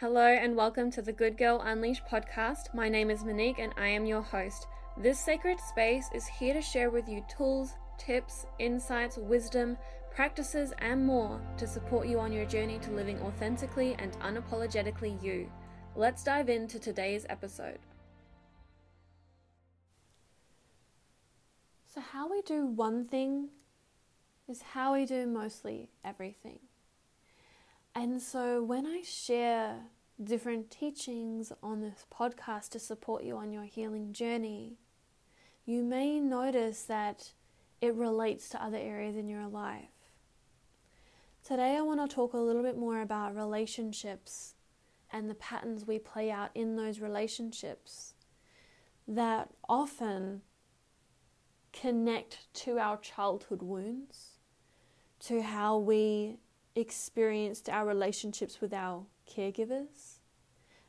Hello and welcome to the Good Girl Unleashed podcast. My name is Monique and I am your host. This sacred space is here to share with you tools, tips, insights, wisdom, practices, and more to support you on your journey to living authentically and unapologetically you. Let's dive into today's episode. So, how we do one thing is how we do mostly everything. And so when I share different teachings on this podcast to support you on your healing journey, you may notice that it relates to other areas in your life. Today, I want to talk a little bit more about relationships and the patterns we play out in those relationships that often connect to our childhood wounds, to how we experienced our relationships with our caregivers,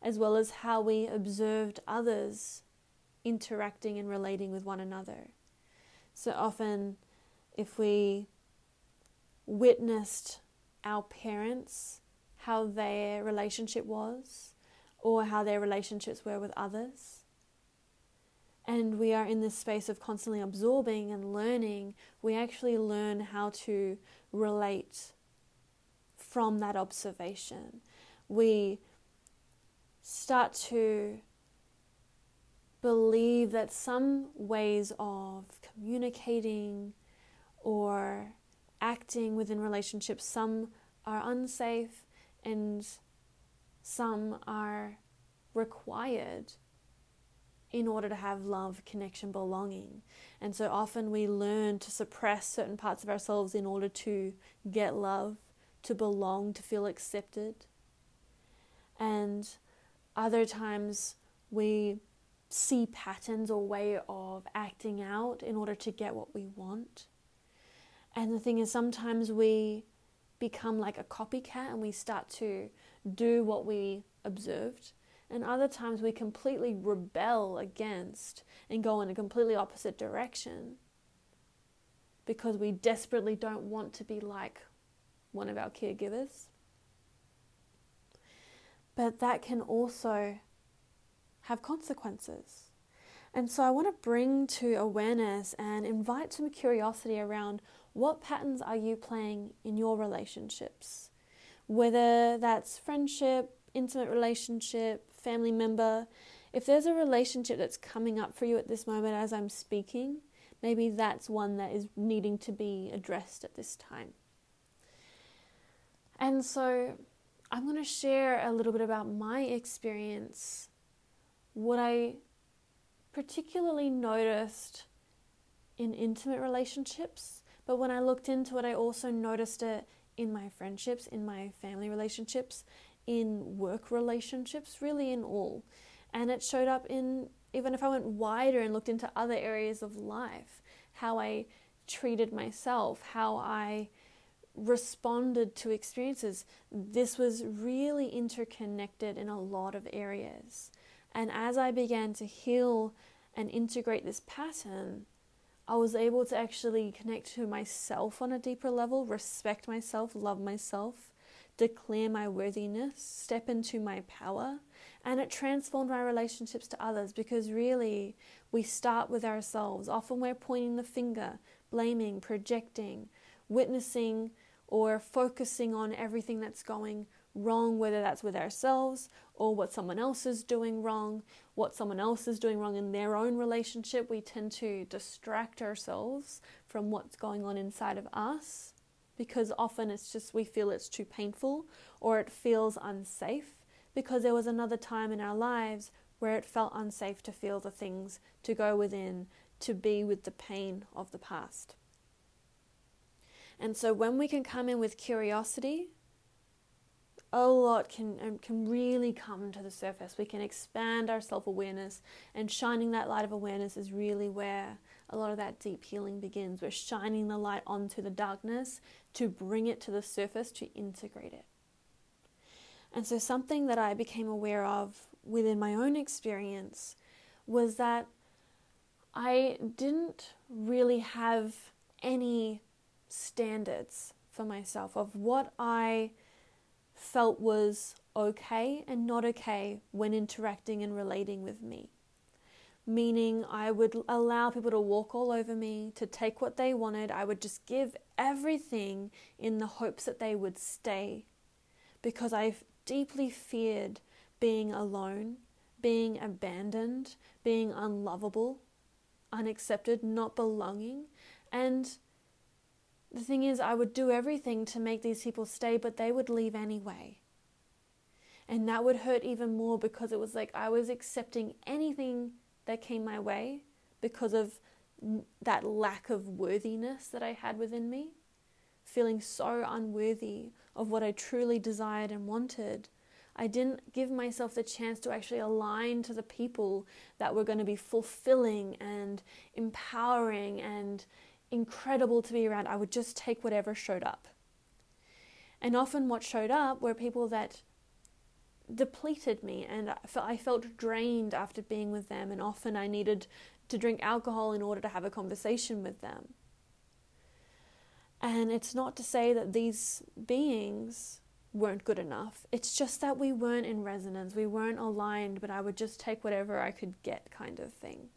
as well as how we observed others interacting and relating with one another. So often, if we witnessed our parents, how their relationship was, or how their relationships were with others, and we are in this space of constantly absorbing and learning, we actually learn how to relate from that observation. We start to believe that some ways of communicating or acting within relationships, some are unsafe and some are required in order to have love, connection, belonging. And so often we learn to suppress certain parts of ourselves in order to get love to belong, to feel accepted. And other times we see patterns or way of acting out in order to get what we want. And the thing is, sometimes we become like a copycat and we start to do what we observed. And other times we completely rebel against and go in a completely opposite direction because we desperately don't want to be like one of our caregivers. But that can also have consequences. And so I want to bring to awareness and invite some curiosity around what patterns are you playing in your relationships? Whether that's friendship, intimate relationship, family member, if there's a relationship that's coming up for you at this moment as I'm speaking, maybe that's one that is needing to be addressed at this time. And so I'm going to share a little bit about my experience, what I particularly noticed in intimate relationships, but when I looked into it, I also noticed it in my friendships, in my family relationships, in work relationships, really in all. And it showed up in, even if I went wider and looked into other areas of life, how I treated myself, how I responded to experiences, this was really interconnected in a lot of areas. And as I began to heal and integrate this pattern, I was able to actually connect to myself on a deeper level, respect myself, love myself, declare my worthiness, step into my power. And it transformed my relationships to others because really we start with ourselves. Often we're pointing the finger, blaming, projecting, witnessing or focusing on everything that's going wrong, whether that's with ourselves or what someone else is doing wrong, what someone else is doing wrong in their own relationship. We tend to distract ourselves from what's going on inside of us because often it's just we feel it's too painful or it feels unsafe because there was another time in our lives where it felt unsafe to feel the things, to go within, to be with the pain of the past. And so when we can come in with curiosity, a lot can um, can really come to the surface. We can expand our self-awareness and shining that light of awareness is really where a lot of that deep healing begins. We're shining the light onto the darkness to bring it to the surface to integrate it. And so something that I became aware of within my own experience was that I didn't really have any standards for myself of what I felt was okay and not okay when interacting and relating with me. Meaning, I would allow people to walk all over me, to take what they wanted. I would just give everything in the hopes that they would stay because I deeply feared being alone, being abandoned, being unlovable, unaccepted, not belonging. And the thing is, I would do everything to make these people stay, but they would leave anyway. And that would hurt even more because it was like I was accepting anything that came my way because of that lack of worthiness that I had within me, feeling so unworthy of what I truly desired and wanted. I didn't give myself the chance to actually align to the people that were going to be fulfilling and empowering and incredible to be around. I would just take whatever showed up. And often, what showed up were people that depleted me, and I felt drained after being with them. And often, I needed to drink alcohol in order to have a conversation with them. And it's not to say that these beings weren't good enough. It's just that we weren't in resonance, we weren't aligned, but I would just take whatever I could get, kind of thing.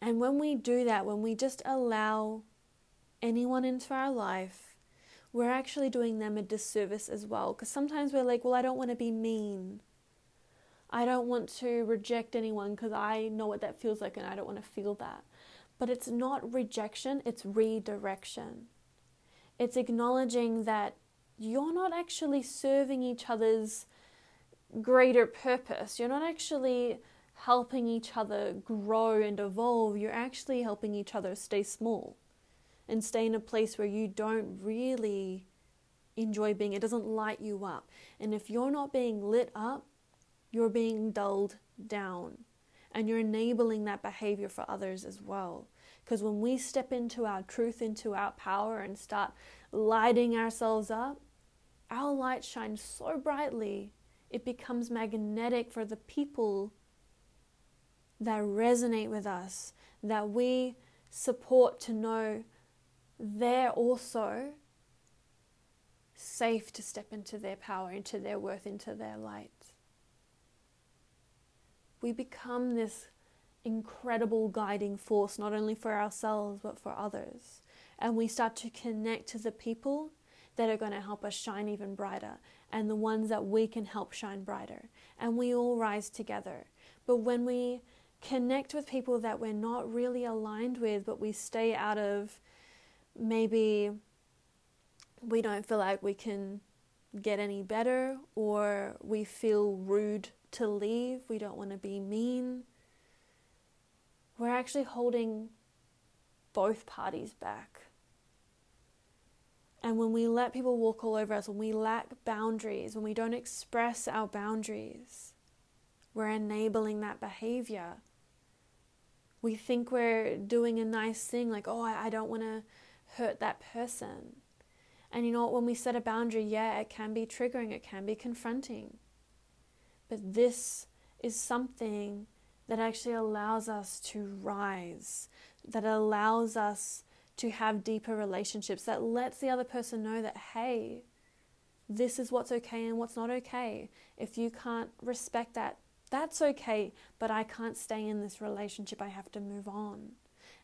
And when we do that, when we just allow anyone into our life, we're actually doing them a disservice as well. Because sometimes we're like, well, I don't want to be mean. I don't want to reject anyone because I know what that feels like and I don't want to feel that. But it's not rejection, it's redirection. It's acknowledging that you're not actually serving each other's greater purpose. You're not actually helping each other grow and evolve, you're actually helping each other stay small and stay in a place where you don't really enjoy being. It doesn't light you up. And if you're not being lit up, you're being dulled down. And you're enabling that behavior for others as well. Because when we step into our truth, into our power, and start lighting ourselves up, our light shines so brightly, it becomes magnetic for the people that resonate with us, that we support to know they're also safe to step into their power, into their worth, into their light. We become this incredible guiding force, not only for ourselves, but for others. And we start to connect to the people that are going to help us shine even brighter and the ones that we can help shine brighter. And we all rise together. But when we connect with people that we're not really aligned with, but we stay out of maybe we don't feel like we can get any better, or we feel rude to leave, we don't want to be mean. We're actually holding both parties back. And when we let people walk all over us, when we lack boundaries, when we don't express our boundaries, we're enabling that behavior we think we're doing a nice thing, like, oh, I, don't want to hurt that person. And you know what? When we set a boundary, yeah, it can be triggering, it can be confronting. But this is something that actually allows us to rise, that allows us to have deeper relationships, that lets the other person know that, hey, this is what's okay and what's not okay. If you can't respect that, that's okay, but I can't stay in this relationship. I have to move on.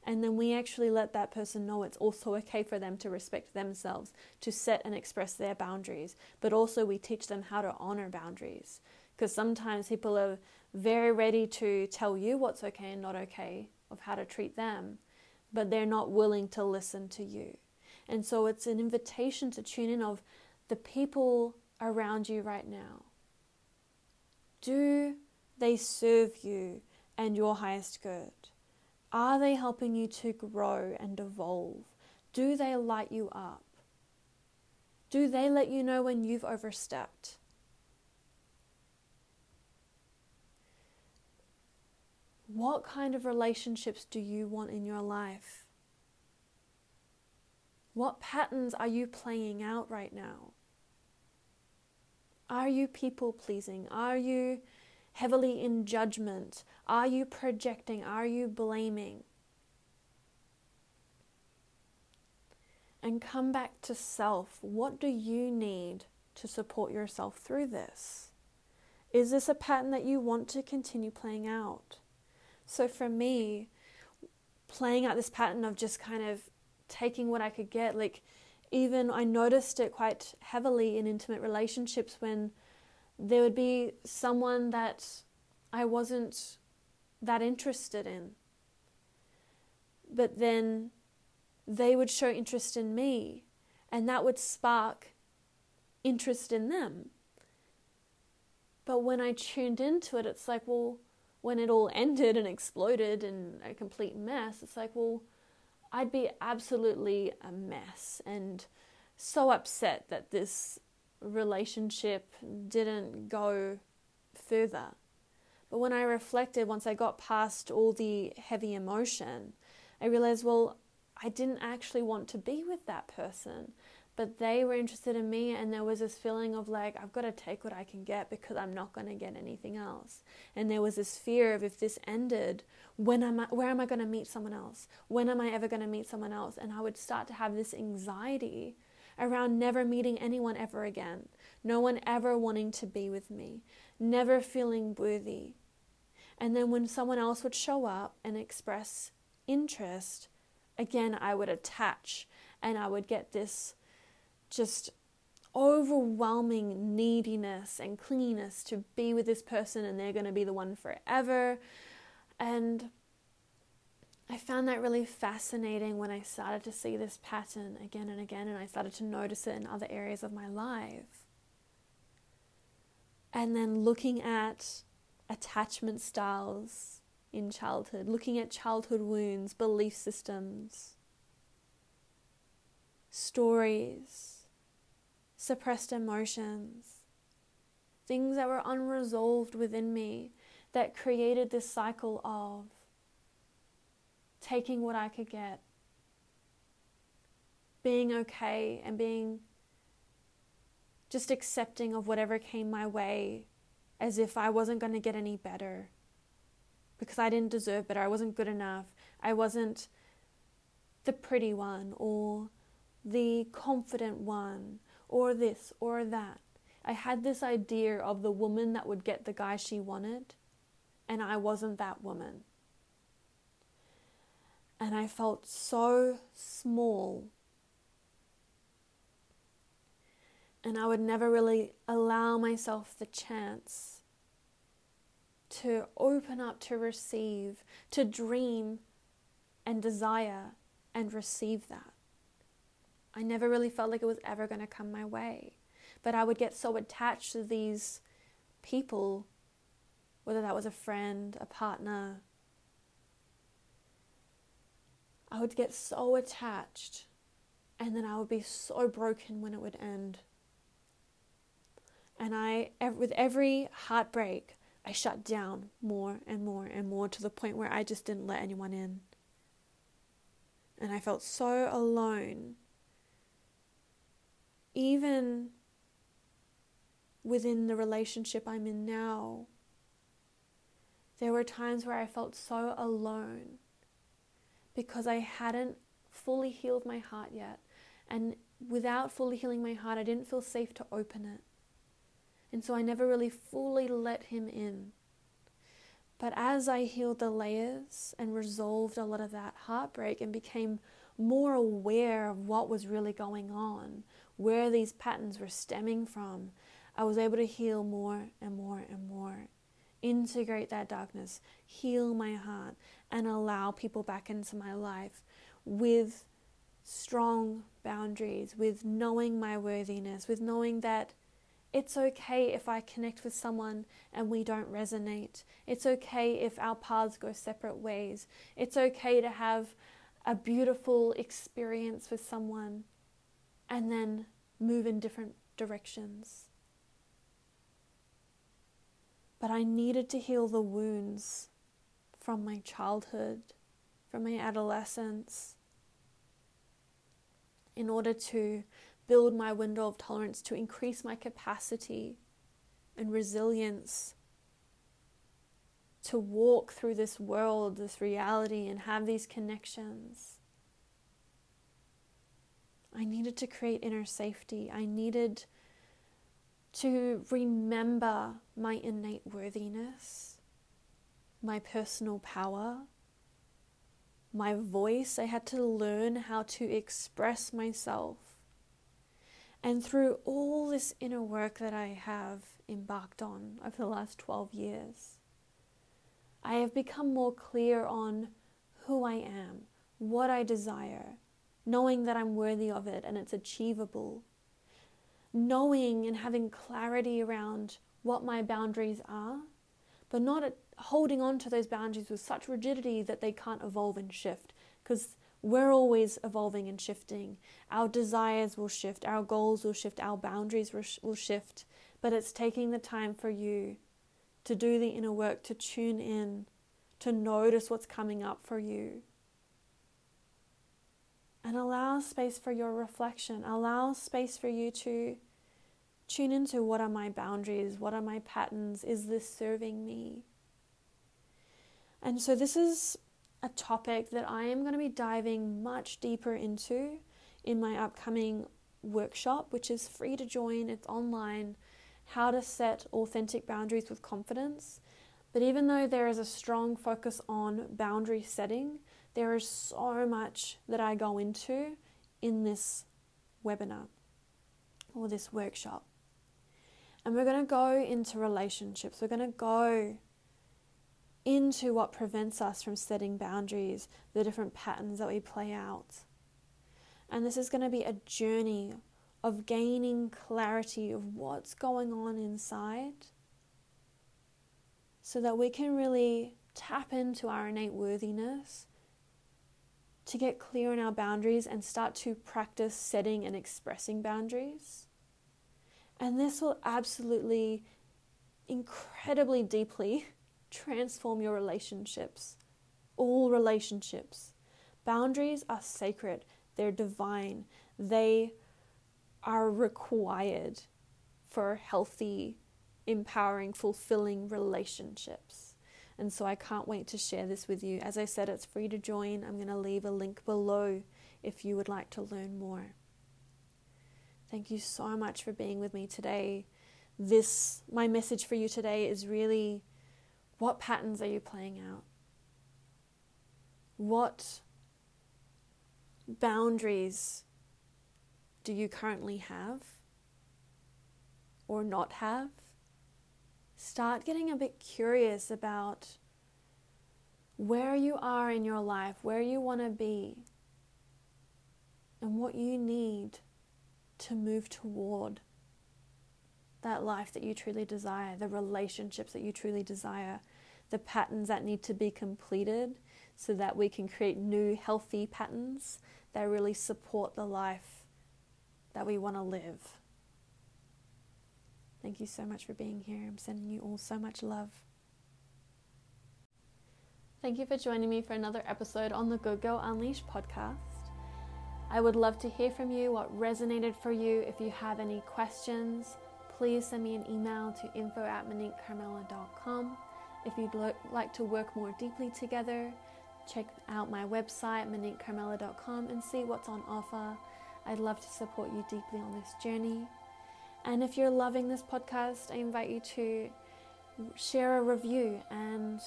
And then we actually let that person know it's also okay for them to respect themselves, to set and express their boundaries. But also, we teach them how to honor boundaries. Because sometimes people are very ready to tell you what's okay and not okay, of how to treat them, but they're not willing to listen to you. And so, it's an invitation to tune in of the people around you right now. Do they serve you and your highest good? Are they helping you to grow and evolve? Do they light you up? Do they let you know when you've overstepped? What kind of relationships do you want in your life? What patterns are you playing out right now? Are you people pleasing? Are you heavily in judgment? Are you projecting? Are you blaming? and come back to self. What do you need to support yourself through this? Is this a pattern that you want to continue playing out? So for me, playing out this pattern of just kind of taking what I could get, like even I noticed it quite heavily in intimate relationships when there would be someone that I wasn't that interested in. But then they would show interest in me, and that would spark interest in them. But when I tuned into it, it's like, well, when it all ended and exploded in a complete mess, it's like, well, I'd be absolutely a mess and so upset that this relationship didn't go further. But when I reflected, once I got past all the heavy emotion, I realized, well, I didn't actually want to be with that person, but they were interested in me, and there was this feeling of like, I've got to take what I can get because I'm not going to get anything else. And there was this fear of if this ended, when am I, where am I going to meet someone else? When am I ever going to meet someone else? And I would start to have this anxiety around never meeting anyone ever again, no one ever wanting to be with me, never feeling worthy. And then when someone else would show up and express interest, again, I would attach and I would get this just overwhelming neediness and clinginess to be with this person and they're going to be the one forever. And I found that really fascinating when I started to see this pattern again and again, and I started to notice it in other areas of my life. And then looking at attachment styles in childhood, looking at childhood wounds, belief systems, stories, suppressed emotions, things that were unresolved within me that created this cycle of taking what I could get, being okay and being just accepting of whatever came my way as if I wasn't going to get any better because I didn't deserve better. I wasn't good enough. I wasn't the pretty one or the confident one or this or that. I had this idea of the woman that would get the guy she wanted, and I wasn't that woman. And I felt so small. And I would never really allow myself the chance to open up to receive, to dream and desire and receive that. I never really felt like it was ever going to come my way. But I would get so attached to these people, whether that was a friend, a partner, I would get so attached and then I would be so broken when it would end. And I, with every heartbreak, I shut down more and more and more to the point where I just didn't let anyone in. And I felt so alone. Even within the relationship I'm in now, there were times where I felt so alone because I hadn't fully healed my heart yet. And without fully healing my heart, I didn't feel safe to open it. And so I never really fully let him in. But as I healed the layers and resolved a lot of that heartbreak and became more aware of what was really going on, where these patterns were stemming from, I was able to heal more and more and more integrate that darkness, heal my heart, and allow people back into my life with strong boundaries, with knowing my worthiness, with knowing that it's okay if I connect with someone and we don't resonate. It's okay if our paths go separate ways. It's okay to have a beautiful experience with someone and then move in different directions. But I needed to heal the wounds from my childhood, from my adolescence, in order to build my window of tolerance, to increase my capacity and resilience to walk through this world, this reality, and have these connections. I needed to create inner safety. I needed to remember my innate worthiness, my personal power, my voice. I had to learn how to express myself. And through all this inner work that I have embarked on over the last 12 years, I have become more clear on who I am, what I desire, knowing that I'm worthy of it and it's achievable, knowing and having clarity around what my boundaries are, but not holding on to those boundaries with such rigidity that they can't evolve and shift. Because we're always evolving and shifting. Our desires will shift, our goals will shift, our boundaries will shift. But it's taking the time for you to do the inner work, to tune in, to notice what's coming up for you. And allow space for your reflection. Allow space for you to tune into what are my boundaries? What are my patterns? Is this serving me? And so, this is a topic that I am going to be diving much deeper into in my upcoming workshop, which is free to join. It's online how to set authentic boundaries with confidence. But even though there is a strong focus on boundary setting, there is so much that I go into in this webinar or this workshop. And we're going to go into relationships. We're going to go into what prevents us from setting boundaries, the different patterns that we play out. And this is going to be a journey of gaining clarity of what's going on inside so that we can really tap into our innate worthiness to get clear on our boundaries and start to practice setting and expressing boundaries. And this will absolutely, incredibly deeply transform your relationships. All relationships. Boundaries are sacred, they're divine, they are required for healthy, empowering, fulfilling relationships. And so I can't wait to share this with you. As I said, it's free to join. I'm going to leave a link below if you would like to learn more. Thank you so much for being with me today. This, my message for you today is really what patterns are you playing out? What boundaries do you currently have or not have? Start getting a bit curious about where you are in your life, where you want to be, and what you need to move toward that life that you truly desire, the relationships that you truly desire, the patterns that need to be completed so that we can create new healthy patterns that really support the life that we want to live. Thank you so much for being here. I'm sending you all so much love. Thank you for joining me for another episode on the Good Girl Unleashed podcast. I would love to hear from you what resonated for you. If you have any questions, please send me an email to info at moniquecarmela.com. If you'd lo- like to work more deeply together, check out my website, moniquecarmela.com, and see what's on offer. I'd love to support you deeply on this journey. And if you're loving this podcast, I invite you to share a review and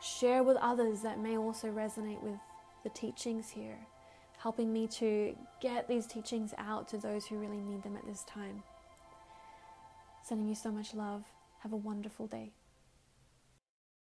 share with others that may also resonate with the teachings here, helping me to get these teachings out to those who really need them at this time. Sending you so much love. Have a wonderful day.